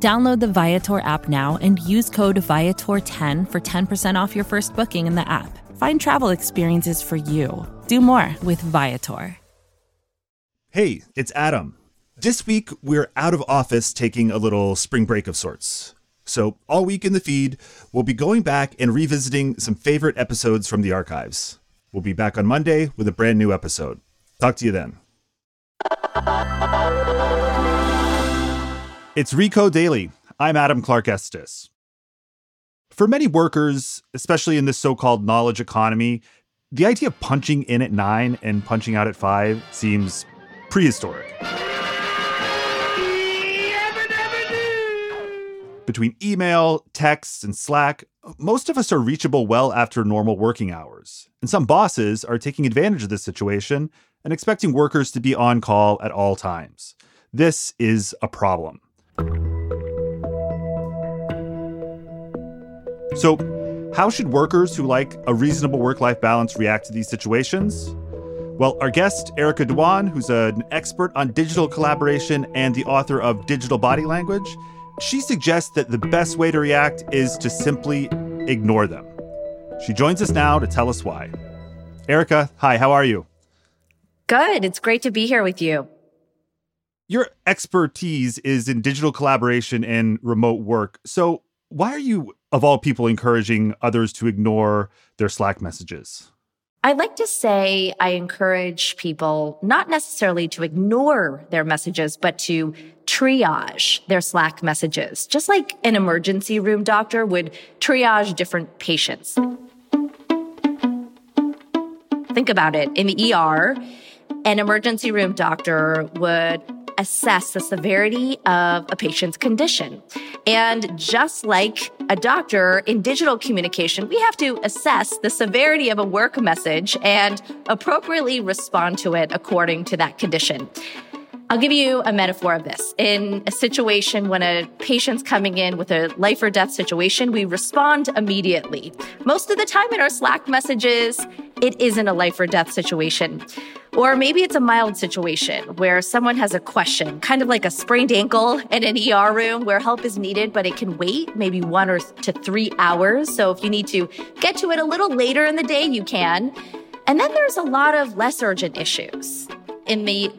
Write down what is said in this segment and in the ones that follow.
Download the Viator app now and use code Viator10 for 10% off your first booking in the app. Find travel experiences for you. Do more with Viator. Hey, it's Adam. This week, we're out of office taking a little spring break of sorts. So, all week in the feed, we'll be going back and revisiting some favorite episodes from the archives. We'll be back on Monday with a brand new episode. Talk to you then. It's Recode Daily. I'm Adam Clark Estes. For many workers, especially in this so called knowledge economy, the idea of punching in at nine and punching out at five seems prehistoric. Between email, texts, and Slack, most of us are reachable well after normal working hours. And some bosses are taking advantage of this situation and expecting workers to be on call at all times. This is a problem. So, how should workers who like a reasonable work life balance react to these situations? Well, our guest, Erica Dhawan, who's an expert on digital collaboration and the author of Digital Body Language, she suggests that the best way to react is to simply ignore them. She joins us now to tell us why. Erica, hi, how are you? Good. It's great to be here with you. Your expertise is in digital collaboration and remote work. So, why are you, of all people, encouraging others to ignore their Slack messages? I like to say I encourage people not necessarily to ignore their messages, but to triage their Slack messages, just like an emergency room doctor would triage different patients. Think about it. In the ER, an emergency room doctor would assess the severity of a patient's condition. And just like a doctor in digital communication, we have to assess the severity of a work message and appropriately respond to it according to that condition. I'll give you a metaphor of this. In a situation when a patient's coming in with a life or death situation, we respond immediately. Most of the time in our Slack messages, it isn't a life or death situation. Or maybe it's a mild situation where someone has a question, kind of like a sprained ankle in an ER room where help is needed, but it can wait maybe one or to three hours. So if you need to get to it a little later in the day, you can. And then there's a lot of less urgent issues in the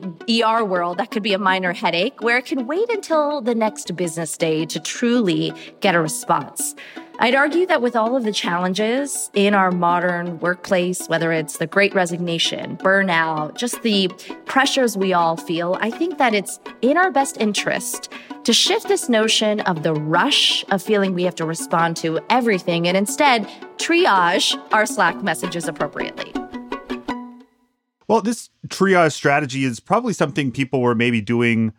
ER world, that could be a minor headache where it can wait until the next business day to truly get a response. I'd argue that with all of the challenges in our modern workplace, whether it's the great resignation, burnout, just the pressures we all feel, I think that it's in our best interest to shift this notion of the rush of feeling we have to respond to everything and instead triage our Slack messages appropriately. Well, this triage strategy is probably something people were maybe doing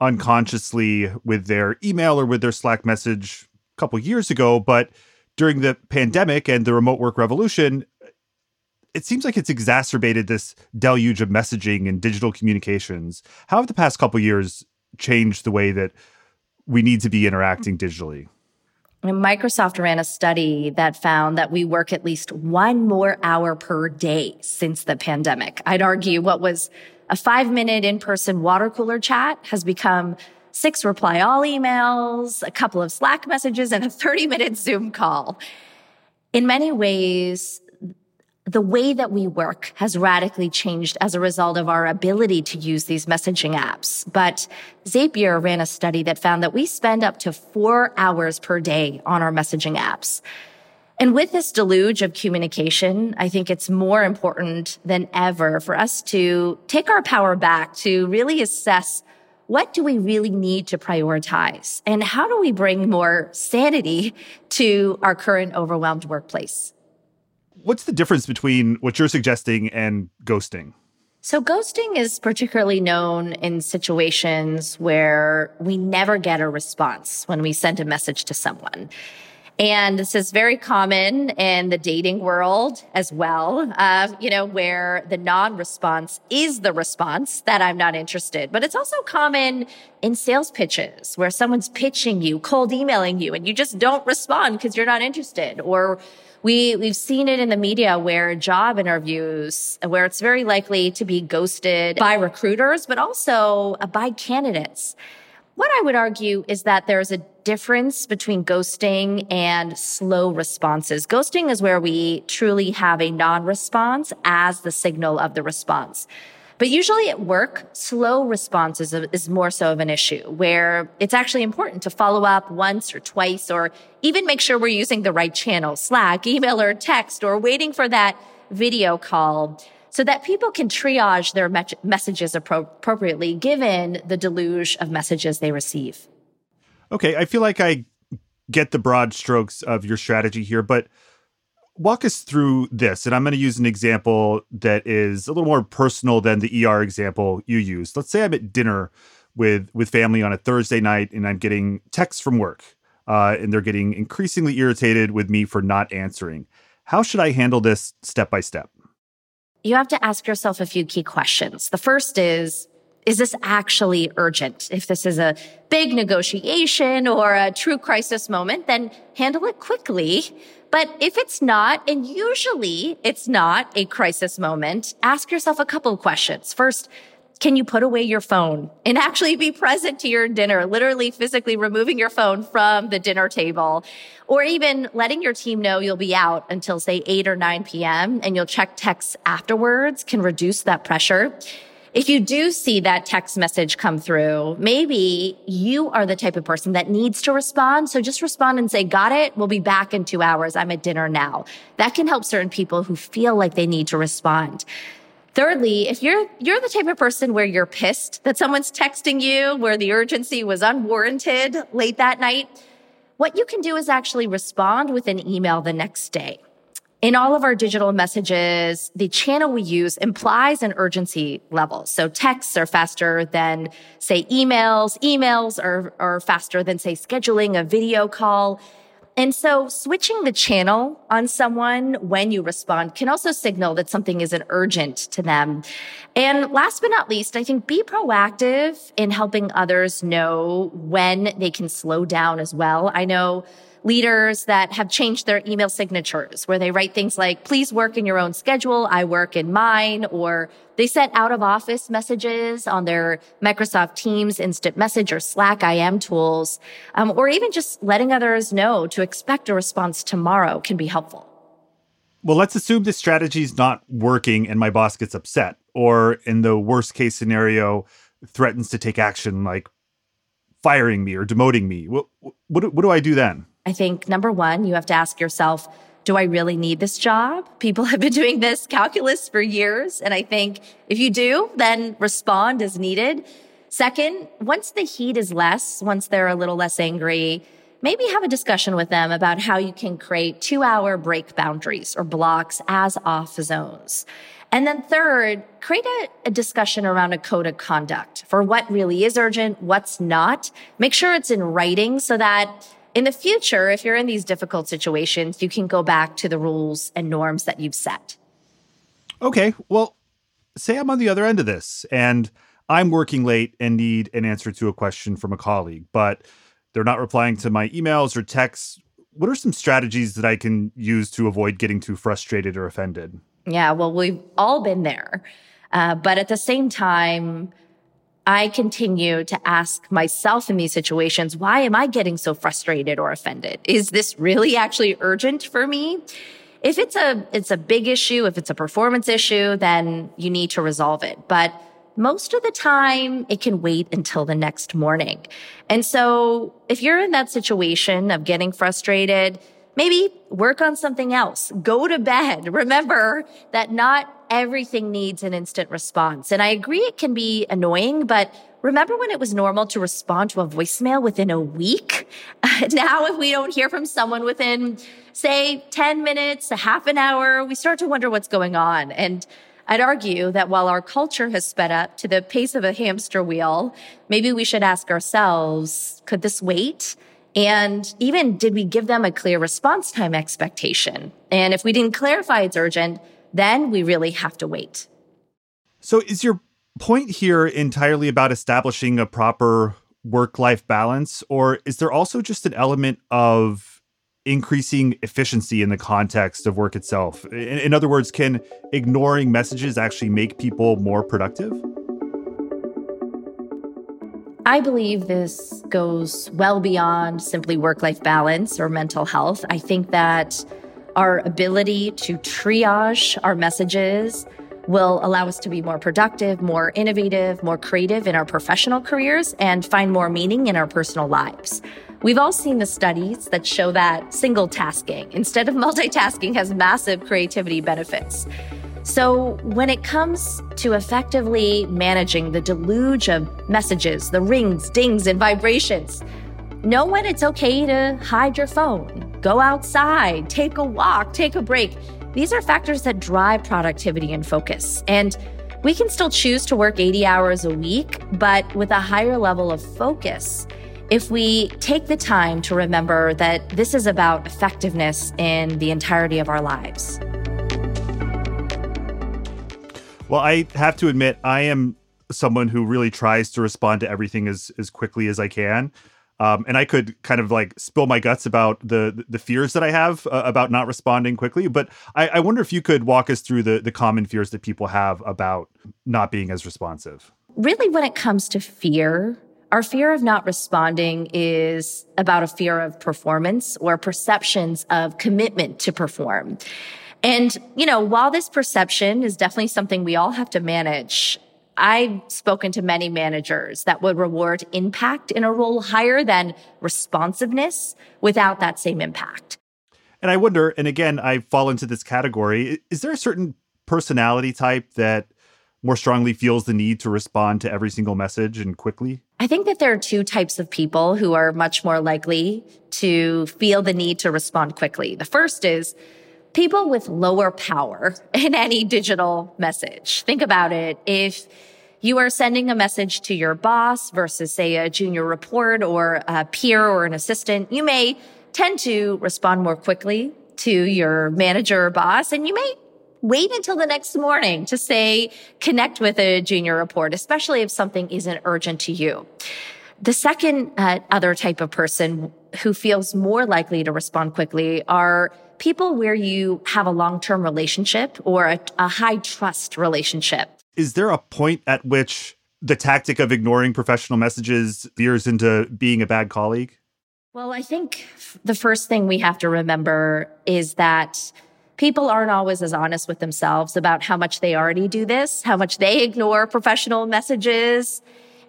unconsciously with their email or with their Slack message a couple years ago, but during the pandemic and the remote work revolution, it seems like it's exacerbated this deluge of messaging and digital communications. How have the past couple years changed the way that we need to be interacting digitally? Microsoft ran a study that found that we work at least one more hour per day since the pandemic. I'd argue what was a five minute in person water cooler chat has become six reply all emails, a couple of Slack messages, and a 30 minute Zoom call. In many ways, the way that we work has radically changed as a result of our ability to use these messaging apps. But Zapier ran a study that found that we spend up to four hours per day on our messaging apps. And with this deluge of communication, I think it's more important than ever for us to take our power back to really assess what do we really need to prioritize and how do we bring more sanity to our current overwhelmed workplace? What's the difference between what you're suggesting and ghosting? So, ghosting is particularly known in situations where we never get a response when we send a message to someone. And this is very common in the dating world as well, uh, you know, where the non response is the response that I'm not interested. But it's also common in sales pitches where someone's pitching you, cold emailing you, and you just don't respond because you're not interested. Or we, we've seen it in the media where job interviews, where it's very likely to be ghosted by recruiters, but also uh, by candidates. What I would argue is that there's a difference between ghosting and slow responses. Ghosting is where we truly have a non-response as the signal of the response. But usually at work, slow responses is more so of an issue where it's actually important to follow up once or twice or even make sure we're using the right channel, Slack, email or text or waiting for that video call so that people can triage their me- messages appro- appropriately given the deluge of messages they receive. Okay, I feel like I get the broad strokes of your strategy here, but walk us through this. And I'm going to use an example that is a little more personal than the ER example you used. Let's say I'm at dinner with with family on a Thursday night and I'm getting texts from work. Uh, and they're getting increasingly irritated with me for not answering. How should I handle this step by step? you have to ask yourself a few key questions. The first is, is this actually urgent? If this is a big negotiation or a true crisis moment, then handle it quickly. But if it's not, and usually it's not a crisis moment, ask yourself a couple of questions. First, can you put away your phone and actually be present to your dinner, literally physically removing your phone from the dinner table or even letting your team know you'll be out until say 8 or 9 p.m. and you'll check texts afterwards can reduce that pressure. If you do see that text message come through, maybe you are the type of person that needs to respond. So just respond and say, got it. We'll be back in two hours. I'm at dinner now. That can help certain people who feel like they need to respond. Thirdly, if you're you're the type of person where you're pissed that someone's texting you where the urgency was unwarranted late that night, what you can do is actually respond with an email the next day. In all of our digital messages, the channel we use implies an urgency level. So texts are faster than say emails. Emails are, are faster than say scheduling a video call. And so switching the channel on someone when you respond can also signal that something isn't urgent to them. And last but not least, I think be proactive in helping others know when they can slow down as well. I know leaders that have changed their email signatures where they write things like, please work in your own schedule. I work in mine. Or they set out of office messages on their Microsoft Teams instant message or Slack IM tools. Um, or even just letting others know to expect a response tomorrow can be helpful. Well, let's assume this strategy is not working and my boss gets upset, or in the worst case scenario, threatens to take action like firing me or demoting me. What, what, what do I do then? I think number one, you have to ask yourself, do I really need this job? People have been doing this calculus for years. And I think if you do, then respond as needed. Second, once the heat is less, once they're a little less angry, maybe have a discussion with them about how you can create two hour break boundaries or blocks as off zones. And then third, create a, a, discussion around a code of conduct for what really is urgent, what's not. Make sure it's in writing so that in the future, if you're in these difficult situations, you can go back to the rules and norms that you've set. Okay. Well, say I'm on the other end of this and I'm working late and need an answer to a question from a colleague, but they're not replying to my emails or texts. What are some strategies that I can use to avoid getting too frustrated or offended? Yeah, well, we've all been there. Uh, but at the same time, I continue to ask myself in these situations, why am I getting so frustrated or offended? Is this really actually urgent for me? If it's a, it's a big issue, if it's a performance issue, then you need to resolve it. But most of the time it can wait until the next morning. And so if you're in that situation of getting frustrated, maybe work on something else. Go to bed. Remember that not everything needs an instant response. And I agree it can be annoying, but remember when it was normal to respond to a voicemail within a week? now, if we don't hear from someone within, say, 10 minutes, a half an hour, we start to wonder what's going on. And I'd argue that while our culture has sped up to the pace of a hamster wheel, maybe we should ask ourselves, could this wait? And even did we give them a clear response time expectation? And if we didn't clarify it's urgent, then we really have to wait. So is your point here entirely about establishing a proper work life balance? Or is there also just an element of increasing efficiency in the context of work itself? In, in other words, can ignoring messages actually make people more productive? I believe this goes well beyond simply work life balance or mental health. I think that our ability to triage our messages will allow us to be more productive, more innovative, more creative in our professional careers and find more meaning in our personal lives. We've all seen the studies that show that single tasking instead of multitasking has massive creativity benefits. So, when it comes to effectively managing the deluge of messages, the rings, dings, and vibrations, know when it's okay to hide your phone, go outside, take a walk, take a break. These are factors that drive productivity and focus. And we can still choose to work 80 hours a week, but with a higher level of focus if we take the time to remember that this is about effectiveness in the entirety of our lives. Well, I have to admit, I am someone who really tries to respond to everything as as quickly as I can. Um, and I could kind of like spill my guts about the the fears that I have uh, about not responding quickly. But I, I wonder if you could walk us through the the common fears that people have about not being as responsive. Really, when it comes to fear, our fear of not responding is about a fear of performance or perceptions of commitment to perform. And, you know, while this perception is definitely something we all have to manage, I've spoken to many managers that would reward impact in a role higher than responsiveness without that same impact. And I wonder, and again, I fall into this category, is there a certain personality type that more strongly feels the need to respond to every single message and quickly? I think that there are two types of people who are much more likely to feel the need to respond quickly. The first is people with lower power in any digital message. Think about it. If you are sending a message to your boss versus say a junior report or a peer or an assistant, you may tend to respond more quickly to your manager or boss and you may wait until the next morning to say connect with a junior report, especially if something isn't urgent to you. The second uh, other type of person who feels more likely to respond quickly are people where you have a long-term relationship or a, a high trust relationship. Is there a point at which the tactic of ignoring professional messages veers into being a bad colleague? Well, I think the first thing we have to remember is that people aren't always as honest with themselves about how much they already do this, how much they ignore professional messages,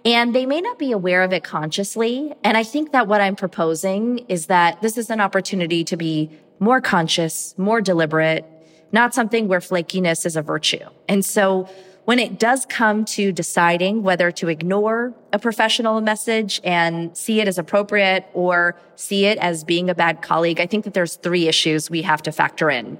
and they may not be aware of it consciously. And I think that what I'm proposing is that this is an opportunity to be more conscious, more deliberate, not something where flakiness is a virtue. And so when it does come to deciding whether to ignore a professional message and see it as appropriate or see it as being a bad colleague, I think that there's three issues we have to factor in.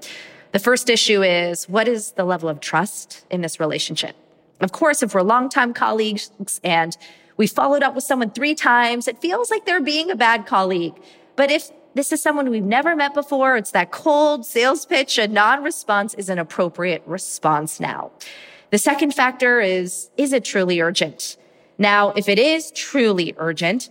The first issue is what is the level of trust in this relationship? Of course, if we're longtime colleagues and we followed up with someone three times, it feels like they're being a bad colleague. But if this is someone we've never met before, it's that cold sales pitch, a non-response is an appropriate response now. The second factor is, is it truly urgent? Now, if it is truly urgent,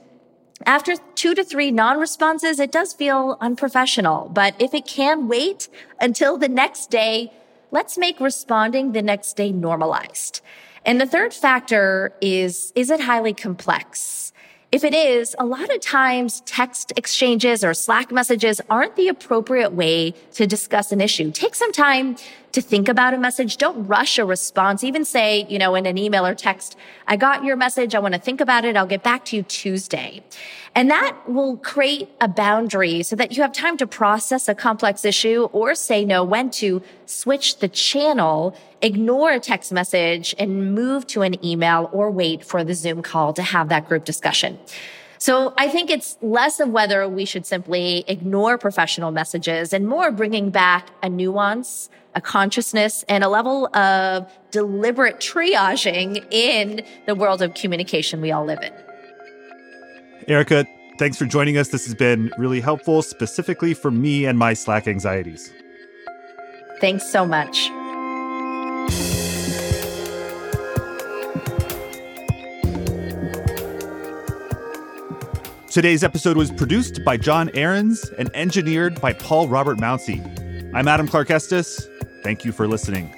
after two to three non-responses, it does feel unprofessional. But if it can wait until the next day, let's make responding the next day normalized. And the third factor is, is it highly complex? If it is, a lot of times text exchanges or Slack messages aren't the appropriate way to discuss an issue. Take some time to think about a message. Don't rush a response. Even say, you know, in an email or text, I got your message. I want to think about it. I'll get back to you Tuesday. And that will create a boundary so that you have time to process a complex issue or say no when to switch the channel, ignore a text message and move to an email or wait for the Zoom call to have that group discussion. So I think it's less of whether we should simply ignore professional messages and more bringing back a nuance, a consciousness, and a level of deliberate triaging in the world of communication we all live in. Erica, Thanks for joining us. This has been really helpful, specifically for me and my Slack anxieties. Thanks so much. Today's episode was produced by John Ahrens and engineered by Paul Robert Mounsey. I'm Adam Clark Estes. Thank you for listening.